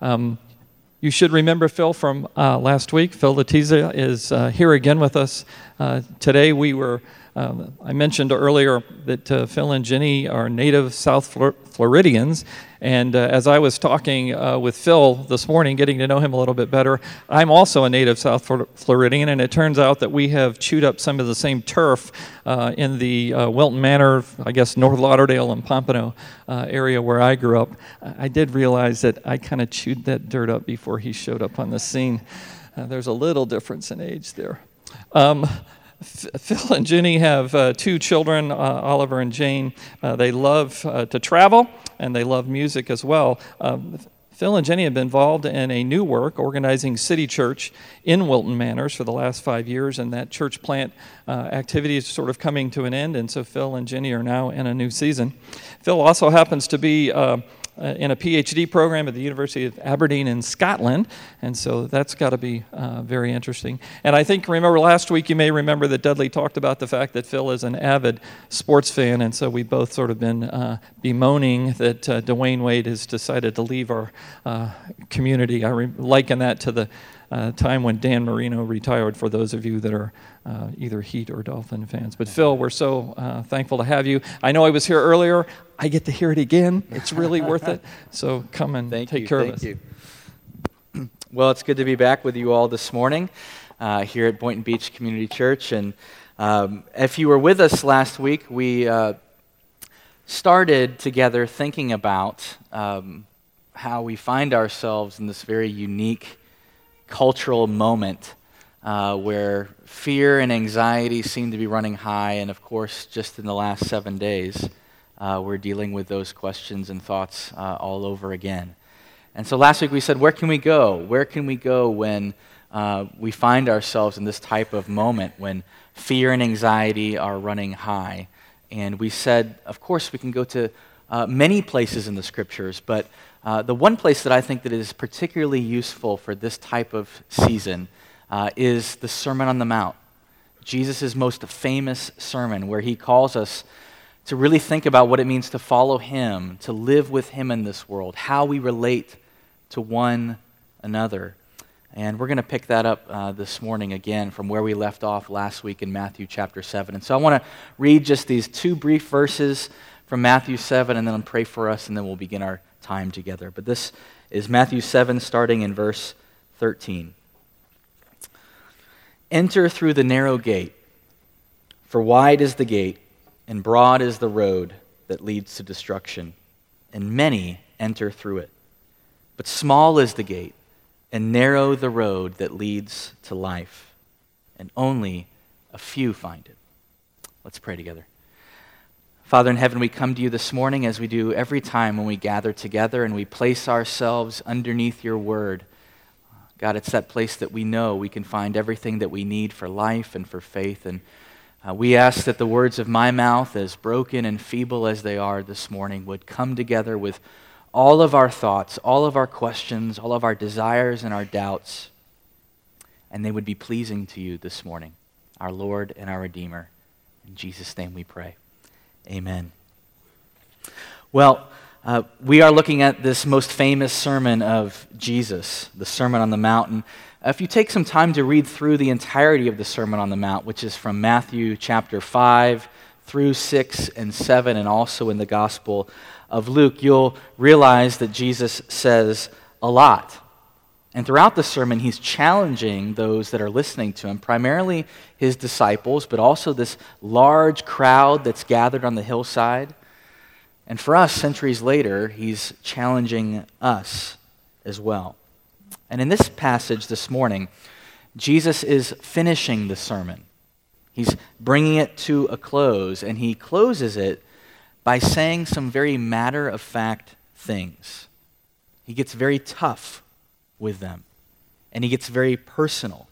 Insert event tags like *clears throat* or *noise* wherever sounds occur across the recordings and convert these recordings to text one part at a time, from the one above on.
Um, you should remember Phil from uh, last week. Phil Letizia is uh, here again with us. Uh, today we were, um, I mentioned earlier that uh, Phil and Jenny are native South Flor- Floridians, and uh, as I was talking uh, with Phil this morning, getting to know him a little bit better, I'm also a native South Floridian, and it turns out that we have chewed up some of the same turf uh, in the uh, Wilton Manor, I guess North Lauderdale and Pompano uh, area where I grew up. I did realize that I kind of chewed that dirt up before he showed up on the scene. There's a little difference in age there. Um, Phil and Jenny have uh, two children, uh, Oliver and Jane. Uh, they love uh, to travel and they love music as well. Um, Phil and Jenny have been involved in a new work organizing City Church in Wilton Manors for the last five years, and that church plant uh, activity is sort of coming to an end, and so Phil and Jenny are now in a new season. Phil also happens to be uh, in a PhD program at the University of Aberdeen in Scotland, and so that's got to be uh, very interesting. And I think, remember last week, you may remember that Dudley talked about the fact that Phil is an avid sports fan, and so we both sort of been uh, bemoaning that uh, Dwyane Wade has decided to leave our uh, community. I re- liken that to the uh, time when Dan Marino retired, for those of you that are uh, either Heat or Dolphin fans. But Phil, we're so uh, thankful to have you. I know I was here earlier. I get to hear it again. It's really worth it. So come and thank take you, care thank of us. You. *clears throat* Well, it's good to be back with you all this morning uh, here at Boynton Beach Community Church. And um, if you were with us last week, we uh, started together thinking about um, how we find ourselves in this very unique cultural moment uh, where fear and anxiety seem to be running high. And of course, just in the last seven days, uh, we're dealing with those questions and thoughts uh, all over again. And so last week we said, where can we go? Where can we go when uh, we find ourselves in this type of moment when fear and anxiety are running high? And we said, of course, we can go to uh, many places in the scriptures, but uh, the one place that I think that is particularly useful for this type of season uh, is the Sermon on the Mount, Jesus' most famous sermon, where he calls us to really think about what it means to follow him, to live with him in this world, how we relate to one another. And we're going to pick that up uh, this morning again from where we left off last week in Matthew chapter 7. And so I want to read just these two brief verses from Matthew 7, and then I'll pray for us, and then we'll begin our time together. But this is Matthew 7, starting in verse 13. Enter through the narrow gate, for wide is the gate, and broad is the road that leads to destruction, and many enter through it. But small is the gate, and narrow the road that leads to life, and only a few find it. Let's pray together. Father in heaven, we come to you this morning as we do every time when we gather together and we place ourselves underneath your word. God, it's that place that we know we can find everything that we need for life and for faith. And uh, we ask that the words of my mouth, as broken and feeble as they are this morning, would come together with all of our thoughts, all of our questions, all of our desires and our doubts, and they would be pleasing to you this morning, our Lord and our Redeemer. In Jesus' name we pray. Amen. Well, uh, we are looking at this most famous sermon of Jesus, the Sermon on the Mountain. If you take some time to read through the entirety of the Sermon on the Mount, which is from Matthew chapter 5 through 6 and 7, and also in the Gospel of Luke, you'll realize that Jesus says a lot. And throughout the sermon, he's challenging those that are listening to him, primarily his disciples, but also this large crowd that's gathered on the hillside. And for us, centuries later, he's challenging us as well. And in this passage this morning, Jesus is finishing the sermon. He's bringing it to a close, and he closes it by saying some very matter of fact things. He gets very tough with them. And he gets very personal.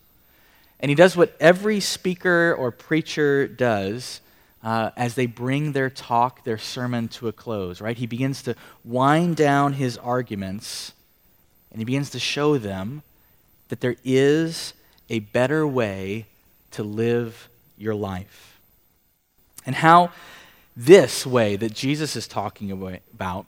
And he does what every speaker or preacher does uh, as they bring their talk, their sermon to a close, right? He begins to wind down his arguments and he begins to show them that there is a better way to live your life. And how this way that Jesus is talking about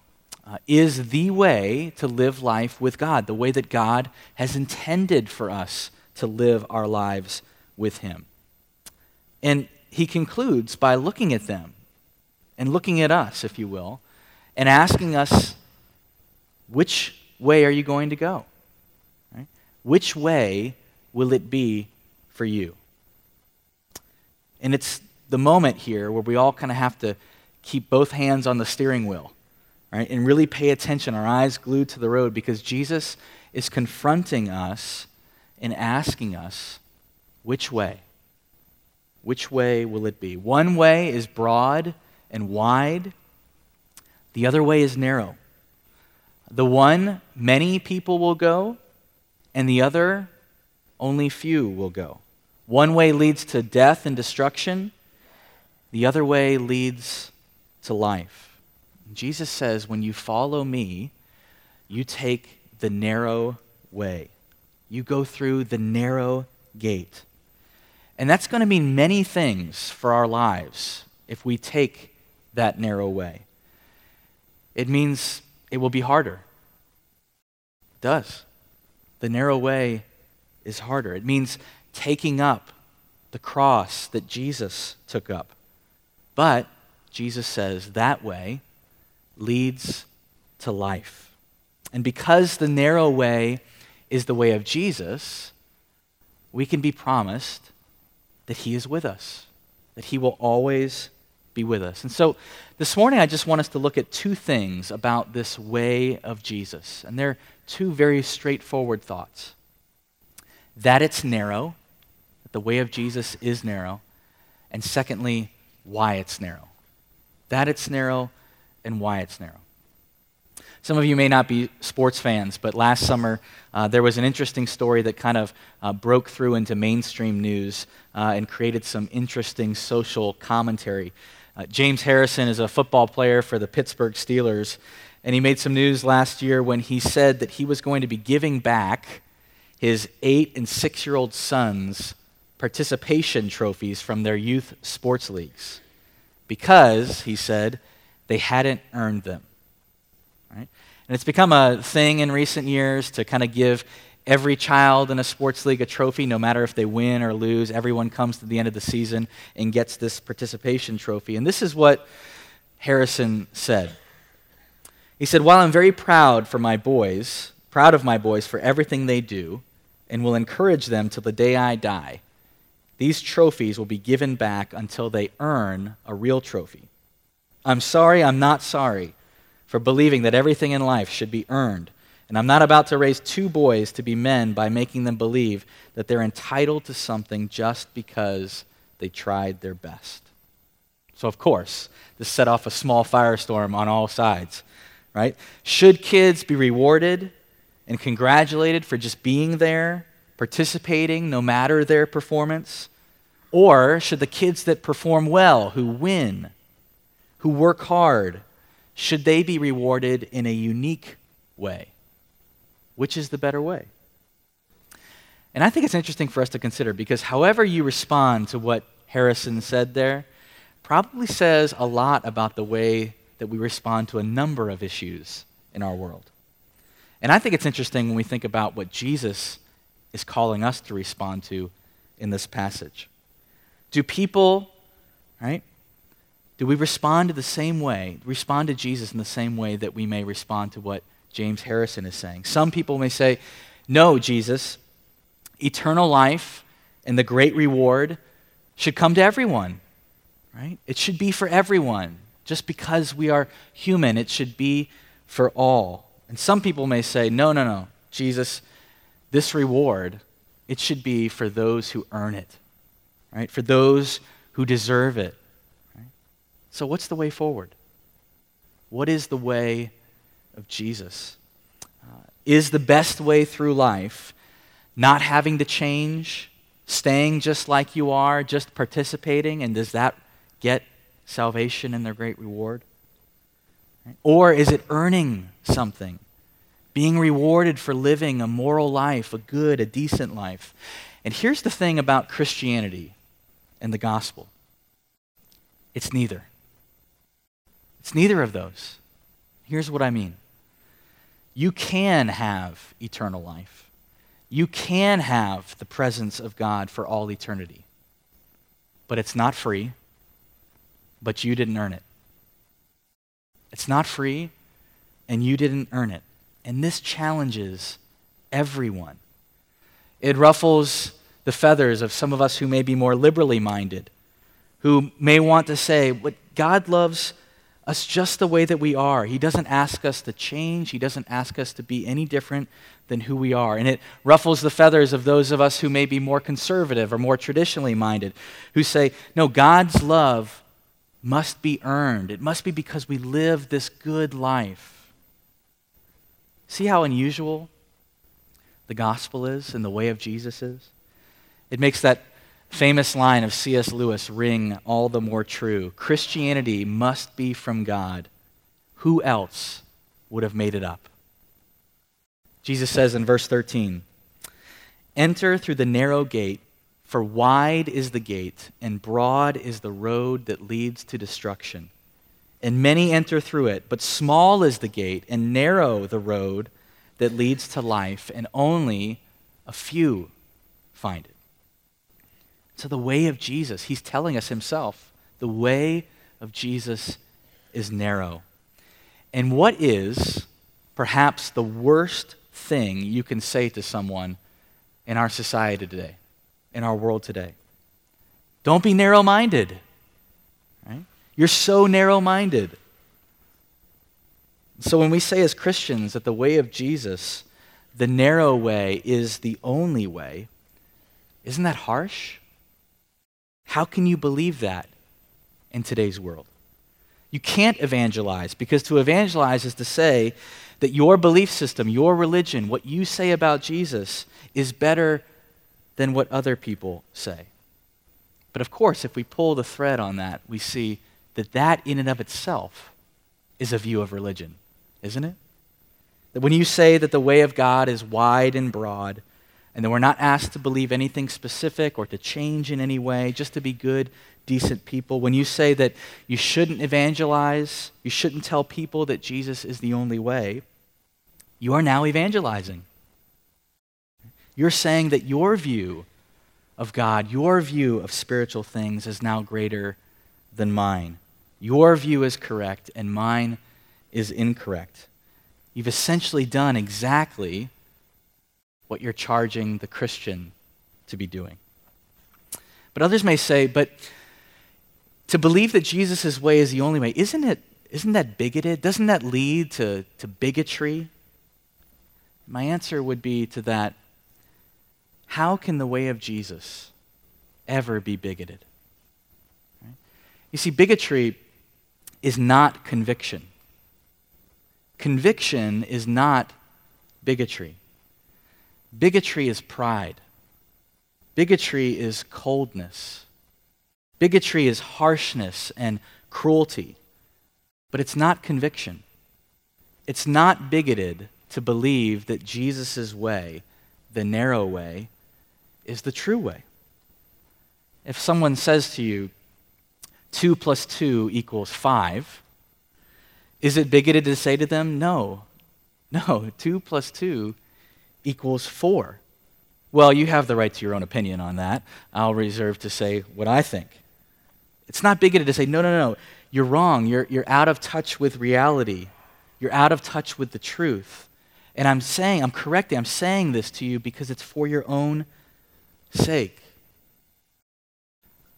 uh, is the way to live life with God, the way that God has intended for us to live our lives with Him. And he concludes by looking at them and looking at us, if you will, and asking us, which way are you going to go? Right? Which way will it be for you? And it's the moment here where we all kind of have to keep both hands on the steering wheel, right? And really pay attention, our eyes glued to the road, because Jesus is confronting us and asking us, which way? Which way will it be? One way is broad and wide, the other way is narrow. The one, many people will go, and the other, only few will go. One way leads to death and destruction, the other way leads to life. Jesus says, when you follow me, you take the narrow way. You go through the narrow gate. And that's going to mean many things for our lives if we take that narrow way. It means it will be harder. It does. The narrow way is harder. It means taking up the cross that Jesus took up. But Jesus says that way leads to life. And because the narrow way is the way of Jesus, we can be promised that He is with us, that He will always be with us. And so this morning, I just want us to look at two things about this way of Jesus. And they're two very straightforward thoughts that it's narrow, that the way of Jesus is narrow, and secondly, why it's narrow. That it's narrow and why it's narrow. Some of you may not be sports fans, but last summer uh, there was an interesting story that kind of uh, broke through into mainstream news uh, and created some interesting social commentary. Uh, James Harrison is a football player for the Pittsburgh Steelers, and he made some news last year when he said that he was going to be giving back his eight and six year old sons' participation trophies from their youth sports leagues because, he said, they hadn't earned them. Right? And it's become a thing in recent years to kind of give every child in a sports league a trophy, no matter if they win or lose. Everyone comes to the end of the season and gets this participation trophy. And this is what Harrison said. He said, While I'm very proud for my boys, proud of my boys for everything they do, and will encourage them till the day I die, these trophies will be given back until they earn a real trophy. I'm sorry, I'm not sorry for believing that everything in life should be earned. And I'm not about to raise two boys to be men by making them believe that they're entitled to something just because they tried their best. So, of course, this set off a small firestorm on all sides, right? Should kids be rewarded and congratulated for just being there, participating, no matter their performance? Or should the kids that perform well, who win, who work hard, should they be rewarded in a unique way? Which is the better way? And I think it's interesting for us to consider because however you respond to what Harrison said there probably says a lot about the way that we respond to a number of issues in our world. And I think it's interesting when we think about what Jesus is calling us to respond to in this passage. Do people, right, do we respond to the same way, respond to Jesus in the same way that we may respond to what James Harrison is saying? Some people may say, No, Jesus, eternal life and the great reward should come to everyone, right? It should be for everyone. Just because we are human, it should be for all. And some people may say, No, no, no, Jesus, this reward, it should be for those who earn it, right? For those who deserve it. So, what's the way forward? What is the way of Jesus? Uh, is the best way through life not having to change, staying just like you are, just participating, and does that get salvation and their great reward? Or is it earning something? Being rewarded for living a moral life, a good, a decent life. And here's the thing about Christianity and the gospel it's neither. It's neither of those. Here's what I mean you can have eternal life, you can have the presence of God for all eternity. But it's not free, but you didn't earn it. It's not free, and you didn't earn it. And this challenges everyone. It ruffles the feathers of some of us who may be more liberally minded, who may want to say, but God loves us just the way that we are. He doesn't ask us to change, He doesn't ask us to be any different than who we are. And it ruffles the feathers of those of us who may be more conservative or more traditionally minded, who say, no, God's love must be earned. It must be because we live this good life. See how unusual the gospel is and the way of Jesus is? It makes that famous line of C.S. Lewis ring all the more true Christianity must be from God. Who else would have made it up? Jesus says in verse 13 Enter through the narrow gate, for wide is the gate, and broad is the road that leads to destruction. And many enter through it, but small is the gate, and narrow the road that leads to life, and only a few find it. So, the way of Jesus, he's telling us himself, the way of Jesus is narrow. And what is perhaps the worst thing you can say to someone in our society today, in our world today? Don't be narrow minded. Right? You're so narrow minded. So when we say as Christians that the way of Jesus, the narrow way, is the only way, isn't that harsh? How can you believe that in today's world? You can't evangelize because to evangelize is to say that your belief system, your religion, what you say about Jesus is better than what other people say. But of course, if we pull the thread on that, we see that that in and of itself is a view of religion isn't it? That when you say that the way of God is wide and broad, and that we're not asked to believe anything specific or to change in any way, just to be good, decent people, when you say that you shouldn't evangelize, you shouldn't tell people that Jesus is the only way, you are now evangelizing. You're saying that your view of God, your view of spiritual things is now greater than mine. Your view is correct, and mine is incorrect. You've essentially done exactly what you're charging the Christian to be doing. But others may say, but to believe that Jesus' way is the only way, isn't it isn't that bigoted? Doesn't that lead to, to bigotry? My answer would be to that how can the way of Jesus ever be bigoted? Right? You see, bigotry is not conviction. Conviction is not bigotry. Bigotry is pride. Bigotry is coldness. Bigotry is harshness and cruelty. But it's not conviction. It's not bigoted to believe that Jesus' way, the narrow way, is the true way. If someone says to you, 2 plus 2 equals 5, is it bigoted to say to them, no? No, 2 plus 2 equals 4. Well, you have the right to your own opinion on that. I'll reserve to say what I think. It's not bigoted to say, no, no, no, you're wrong. You're, you're out of touch with reality. You're out of touch with the truth. And I'm saying, I'm correcting, I'm saying this to you because it's for your own sake.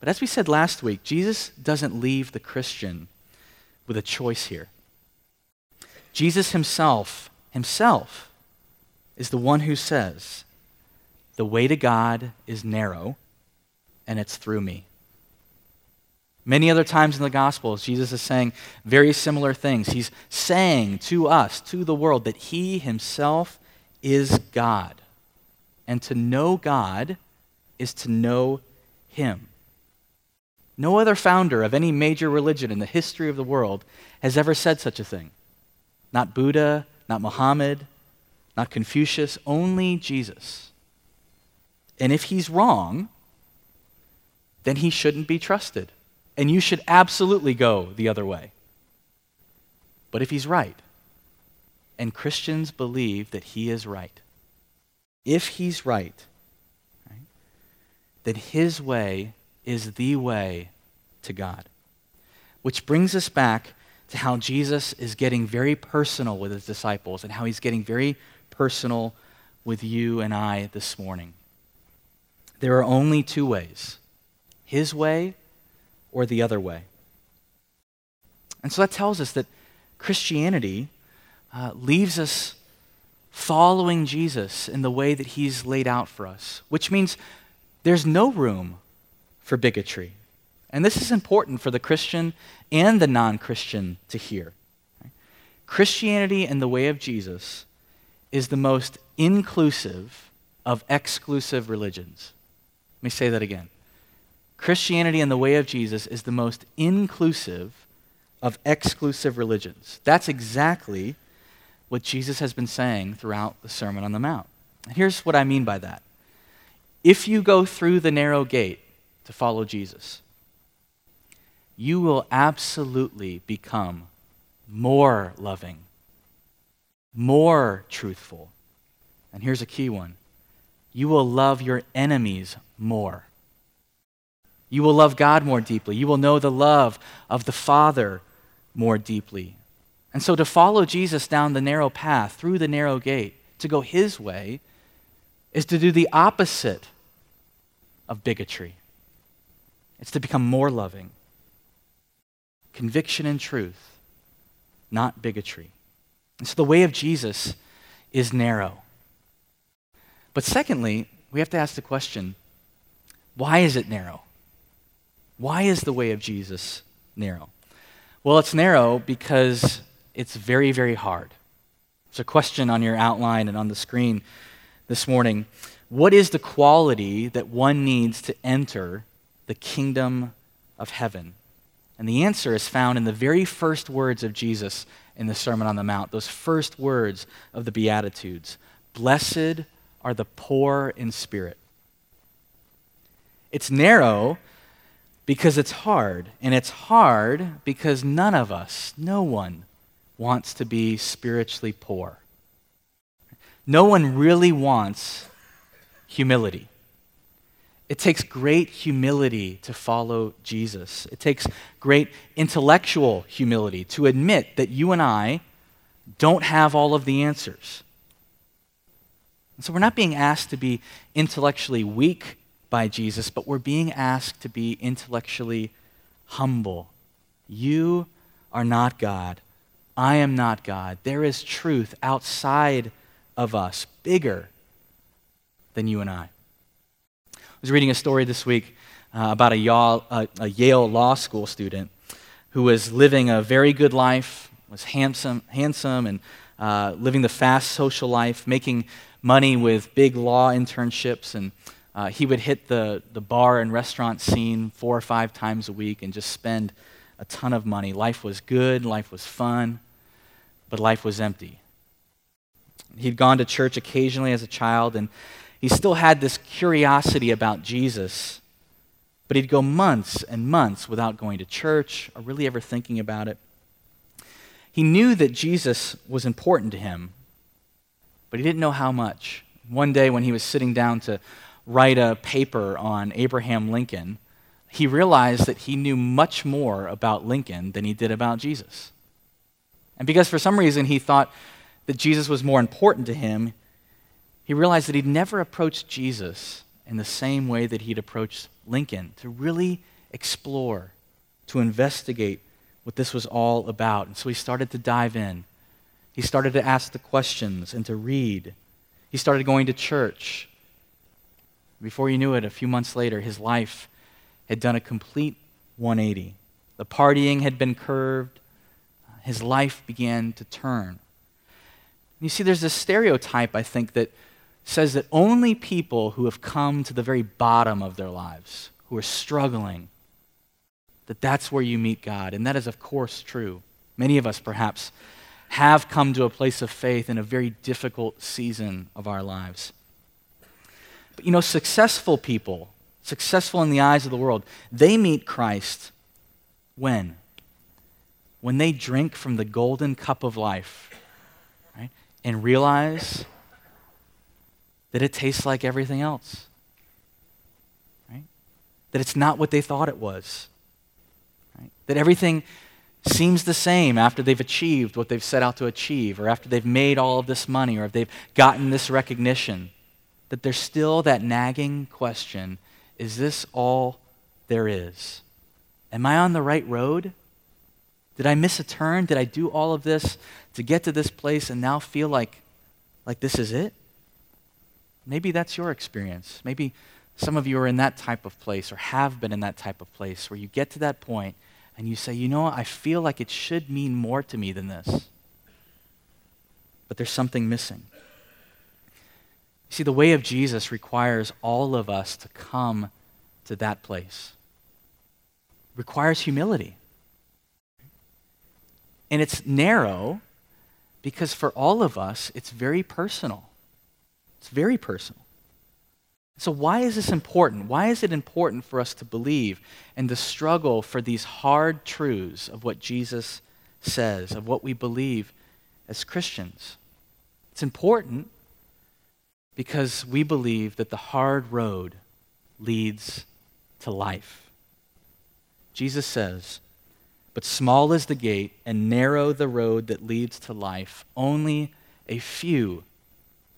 But as we said last week, Jesus doesn't leave the Christian with a choice here. Jesus himself, himself, is the one who says, The way to God is narrow, and it's through me. Many other times in the Gospels, Jesus is saying very similar things. He's saying to us, to the world, that he himself is God. And to know God is to know him. No other founder of any major religion in the history of the world has ever said such a thing. Not Buddha, not Muhammad, not Confucius, only Jesus. And if he's wrong, then he shouldn't be trusted. And you should absolutely go the other way. But if he's right, and Christians believe that he is right. If he's right, right then his way is the way to God. Which brings us back to how Jesus is getting very personal with his disciples and how he's getting very personal with you and I this morning. There are only two ways his way or the other way. And so that tells us that Christianity uh, leaves us following Jesus in the way that he's laid out for us, which means there's no room for bigotry. And this is important for the Christian and the non Christian to hear. Christianity and the way of Jesus is the most inclusive of exclusive religions. Let me say that again. Christianity and the way of Jesus is the most inclusive of exclusive religions. That's exactly what Jesus has been saying throughout the Sermon on the Mount. And here's what I mean by that. If you go through the narrow gate to follow Jesus, you will absolutely become more loving, more truthful. And here's a key one you will love your enemies more. You will love God more deeply. You will know the love of the Father more deeply. And so to follow Jesus down the narrow path, through the narrow gate, to go his way, is to do the opposite of bigotry. It's to become more loving. Conviction and truth, not bigotry. And so the way of Jesus is narrow. But secondly, we have to ask the question why is it narrow? Why is the way of Jesus narrow? Well, it's narrow because it's very, very hard. There's a question on your outline and on the screen this morning. What is the quality that one needs to enter the kingdom of heaven? And the answer is found in the very first words of Jesus in the Sermon on the Mount, those first words of the Beatitudes Blessed are the poor in spirit. It's narrow because it's hard. And it's hard because none of us, no one, wants to be spiritually poor. No one really wants humility. It takes great humility to follow Jesus. It takes great intellectual humility to admit that you and I don't have all of the answers. And so we're not being asked to be intellectually weak by Jesus, but we're being asked to be intellectually humble. You are not God. I am not God. There is truth outside of us, bigger than you and I. I was reading a story this week uh, about a Yale, a Yale Law School student who was living a very good life, was handsome, handsome and uh, living the fast social life, making money with big law internships and uh, he would hit the, the bar and restaurant scene four or five times a week and just spend a ton of money. Life was good, life was fun, but life was empty. He'd gone to church occasionally as a child, and he still had this curiosity about Jesus, but he'd go months and months without going to church or really ever thinking about it. He knew that Jesus was important to him, but he didn't know how much. One day, when he was sitting down to write a paper on Abraham Lincoln, he realized that he knew much more about Lincoln than he did about Jesus. And because for some reason he thought that Jesus was more important to him, he realized that he'd never approached Jesus in the same way that he'd approached Lincoln to really explore, to investigate what this was all about. And so he started to dive in. He started to ask the questions and to read. He started going to church. Before you knew it, a few months later, his life had done a complete 180. The partying had been curved, his life began to turn. You see, there's this stereotype, I think, that says that only people who have come to the very bottom of their lives, who are struggling, that that's where you meet God. And that is, of course, true. Many of us, perhaps, have come to a place of faith in a very difficult season of our lives. But you know, successful people, successful in the eyes of the world, they meet Christ when? When they drink from the golden cup of life. Right? and realize that it tastes like everything else. Right? That it's not what they thought it was. Right? That everything seems the same after they've achieved what they've set out to achieve, or after they've made all of this money, or if they've gotten this recognition. That there's still that nagging question is this all there is? Am I on the right road? Did I miss a turn? Did I do all of this to get to this place and now feel like, like this is it? Maybe that's your experience. Maybe some of you are in that type of place or have been in that type of place where you get to that point and you say, you know I feel like it should mean more to me than this. But there's something missing. You see, the way of Jesus requires all of us to come to that place. It requires humility. And it's narrow because for all of us, it's very personal. It's very personal. So, why is this important? Why is it important for us to believe and to struggle for these hard truths of what Jesus says, of what we believe as Christians? It's important because we believe that the hard road leads to life. Jesus says, But small is the gate and narrow the road that leads to life. Only a few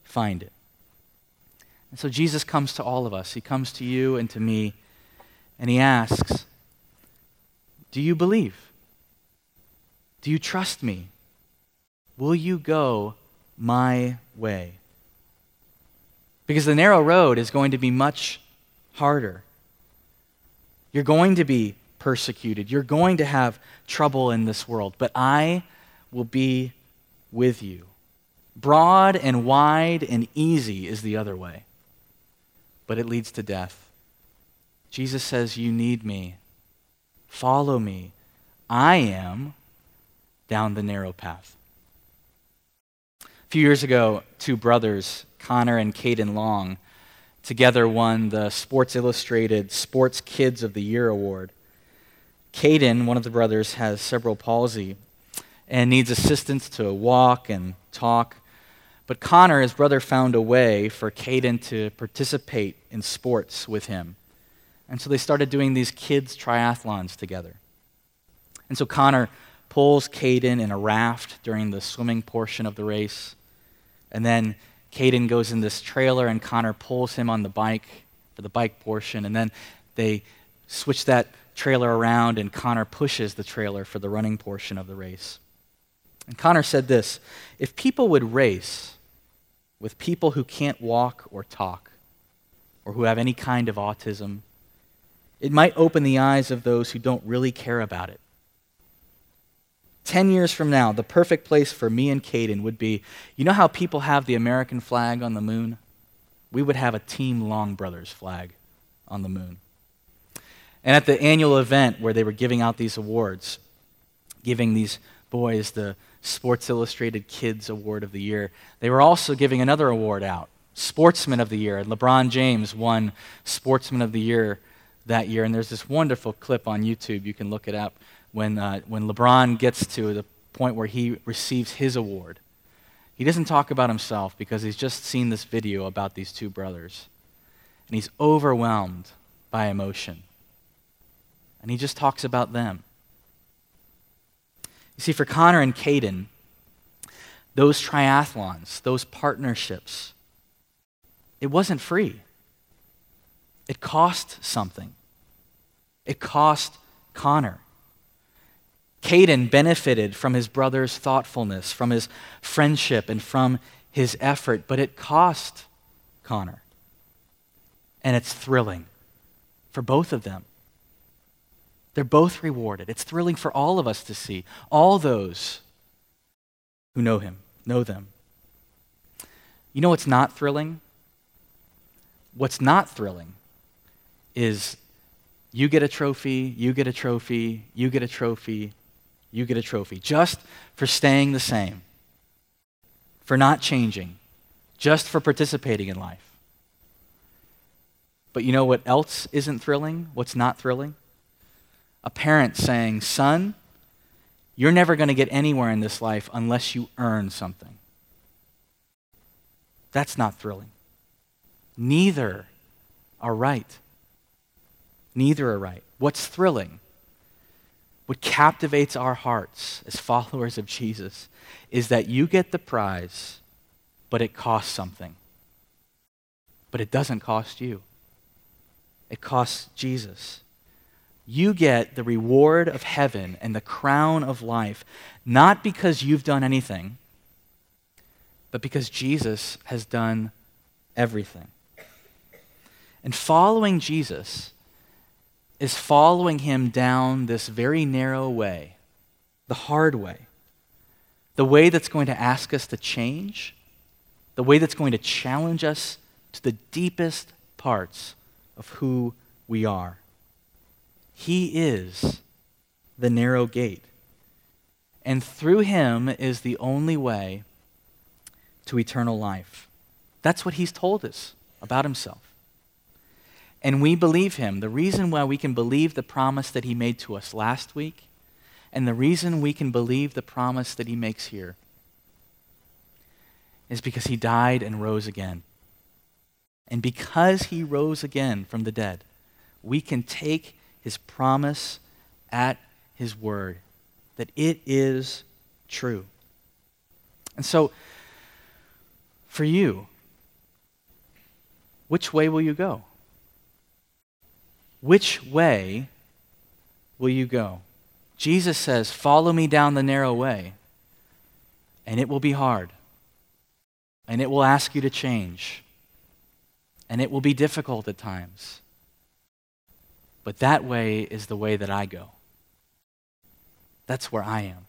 find it. And so Jesus comes to all of us. He comes to you and to me, and he asks, Do you believe? Do you trust me? Will you go my way? Because the narrow road is going to be much harder. You're going to be persecuted. You're going to have trouble in this world, but I will be with you. Broad and wide and easy is the other way but it leads to death. Jesus says, You need me. Follow me. I am down the narrow path. A few years ago, two brothers, Connor and Caden Long, together won the Sports Illustrated Sports Kids of the Year award. Caden, one of the brothers, has cerebral palsy and needs assistance to walk and talk. But Connor, his brother, found a way for Caden to participate in sports with him. And so they started doing these kids' triathlons together. And so Connor pulls Caden in a raft during the swimming portion of the race. And then Caden goes in this trailer, and Connor pulls him on the bike for the bike portion. And then they switch that trailer around, and Connor pushes the trailer for the running portion of the race. And Connor said this If people would race with people who can't walk or talk, or who have any kind of autism, it might open the eyes of those who don't really care about it. Ten years from now, the perfect place for me and Caden would be you know how people have the American flag on the moon? We would have a Team Long Brothers flag on the moon. And at the annual event where they were giving out these awards, giving these boys the Sports Illustrated Kids Award of the Year. They were also giving another award out, Sportsman of the Year. And LeBron James won Sportsman of the Year that year. And there's this wonderful clip on YouTube. You can look it up when, uh, when LeBron gets to the point where he receives his award. He doesn't talk about himself because he's just seen this video about these two brothers. And he's overwhelmed by emotion. And he just talks about them. See, for Connor and Caden, those triathlons, those partnerships, it wasn't free. It cost something. It cost Connor. Caden benefited from his brother's thoughtfulness, from his friendship, and from his effort, but it cost Connor. And it's thrilling for both of them. They're both rewarded. It's thrilling for all of us to see, all those who know him, know them. You know what's not thrilling? What's not thrilling is you get a trophy, you get a trophy, you get a trophy, you get a trophy, just for staying the same, for not changing, just for participating in life. But you know what else isn't thrilling? What's not thrilling? A parent saying, Son, you're never going to get anywhere in this life unless you earn something. That's not thrilling. Neither are right. Neither are right. What's thrilling, what captivates our hearts as *laughs* followers of Jesus, is that you get the prize, but it costs something. But it doesn't cost you, it costs Jesus. You get the reward of heaven and the crown of life, not because you've done anything, but because Jesus has done everything. And following Jesus is following him down this very narrow way, the hard way, the way that's going to ask us to change, the way that's going to challenge us to the deepest parts of who we are. He is the narrow gate. And through him is the only way to eternal life. That's what he's told us about himself and we believe him. The reason why we can believe the promise that he made to us last week, and the reason we can believe the promise that he makes here, is because he died and rose again. And because he rose again from the dead, we can take his promise at his word that it is true. And so, for you, which way will you go? Which way will you go? Jesus says, Follow me down the narrow way, and it will be hard, and it will ask you to change, and it will be difficult at times. But that way is the way that I go. That's where I am.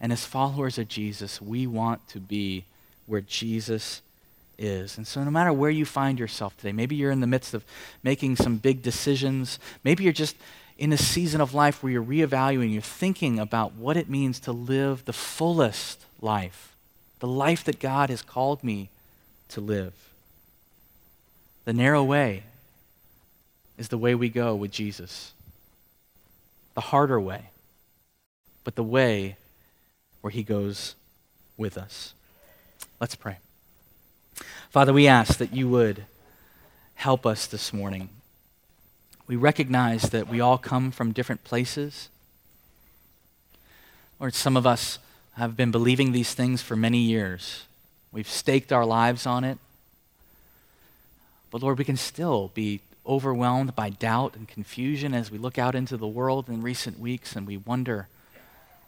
And as followers of Jesus, we want to be where Jesus is. And so, no matter where you find yourself today, maybe you're in the midst of making some big decisions, maybe you're just in a season of life where you're reevaluating, you're thinking about what it means to live the fullest life, the life that God has called me to live. The narrow way is the way we go with Jesus, the harder way, but the way where He goes with us. Let's pray. Father, we ask that you would help us this morning. We recognize that we all come from different places. Lord, some of us have been believing these things for many years. We've staked our lives on it. But Lord, we can still be overwhelmed by doubt and confusion as we look out into the world in recent weeks and we wonder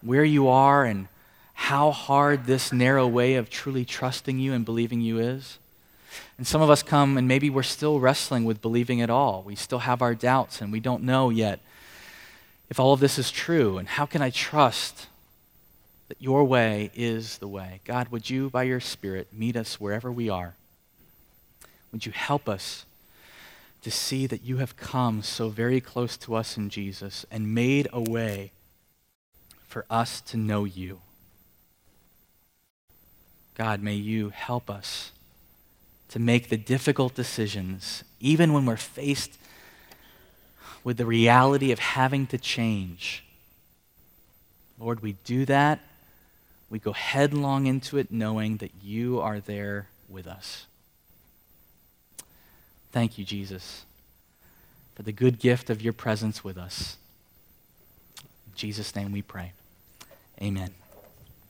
where you are and how hard this narrow way of truly trusting you and believing you is. And some of us come and maybe we're still wrestling with believing at all. We still have our doubts and we don't know yet if all of this is true. And how can I trust that your way is the way? God, would you, by your Spirit, meet us wherever we are? Would you help us to see that you have come so very close to us in Jesus and made a way for us to know you? God, may you help us to make the difficult decisions, even when we're faced with the reality of having to change. Lord, we do that. We go headlong into it knowing that you are there with us. Thank you, Jesus, for the good gift of your presence with us. In Jesus' name we pray. Amen.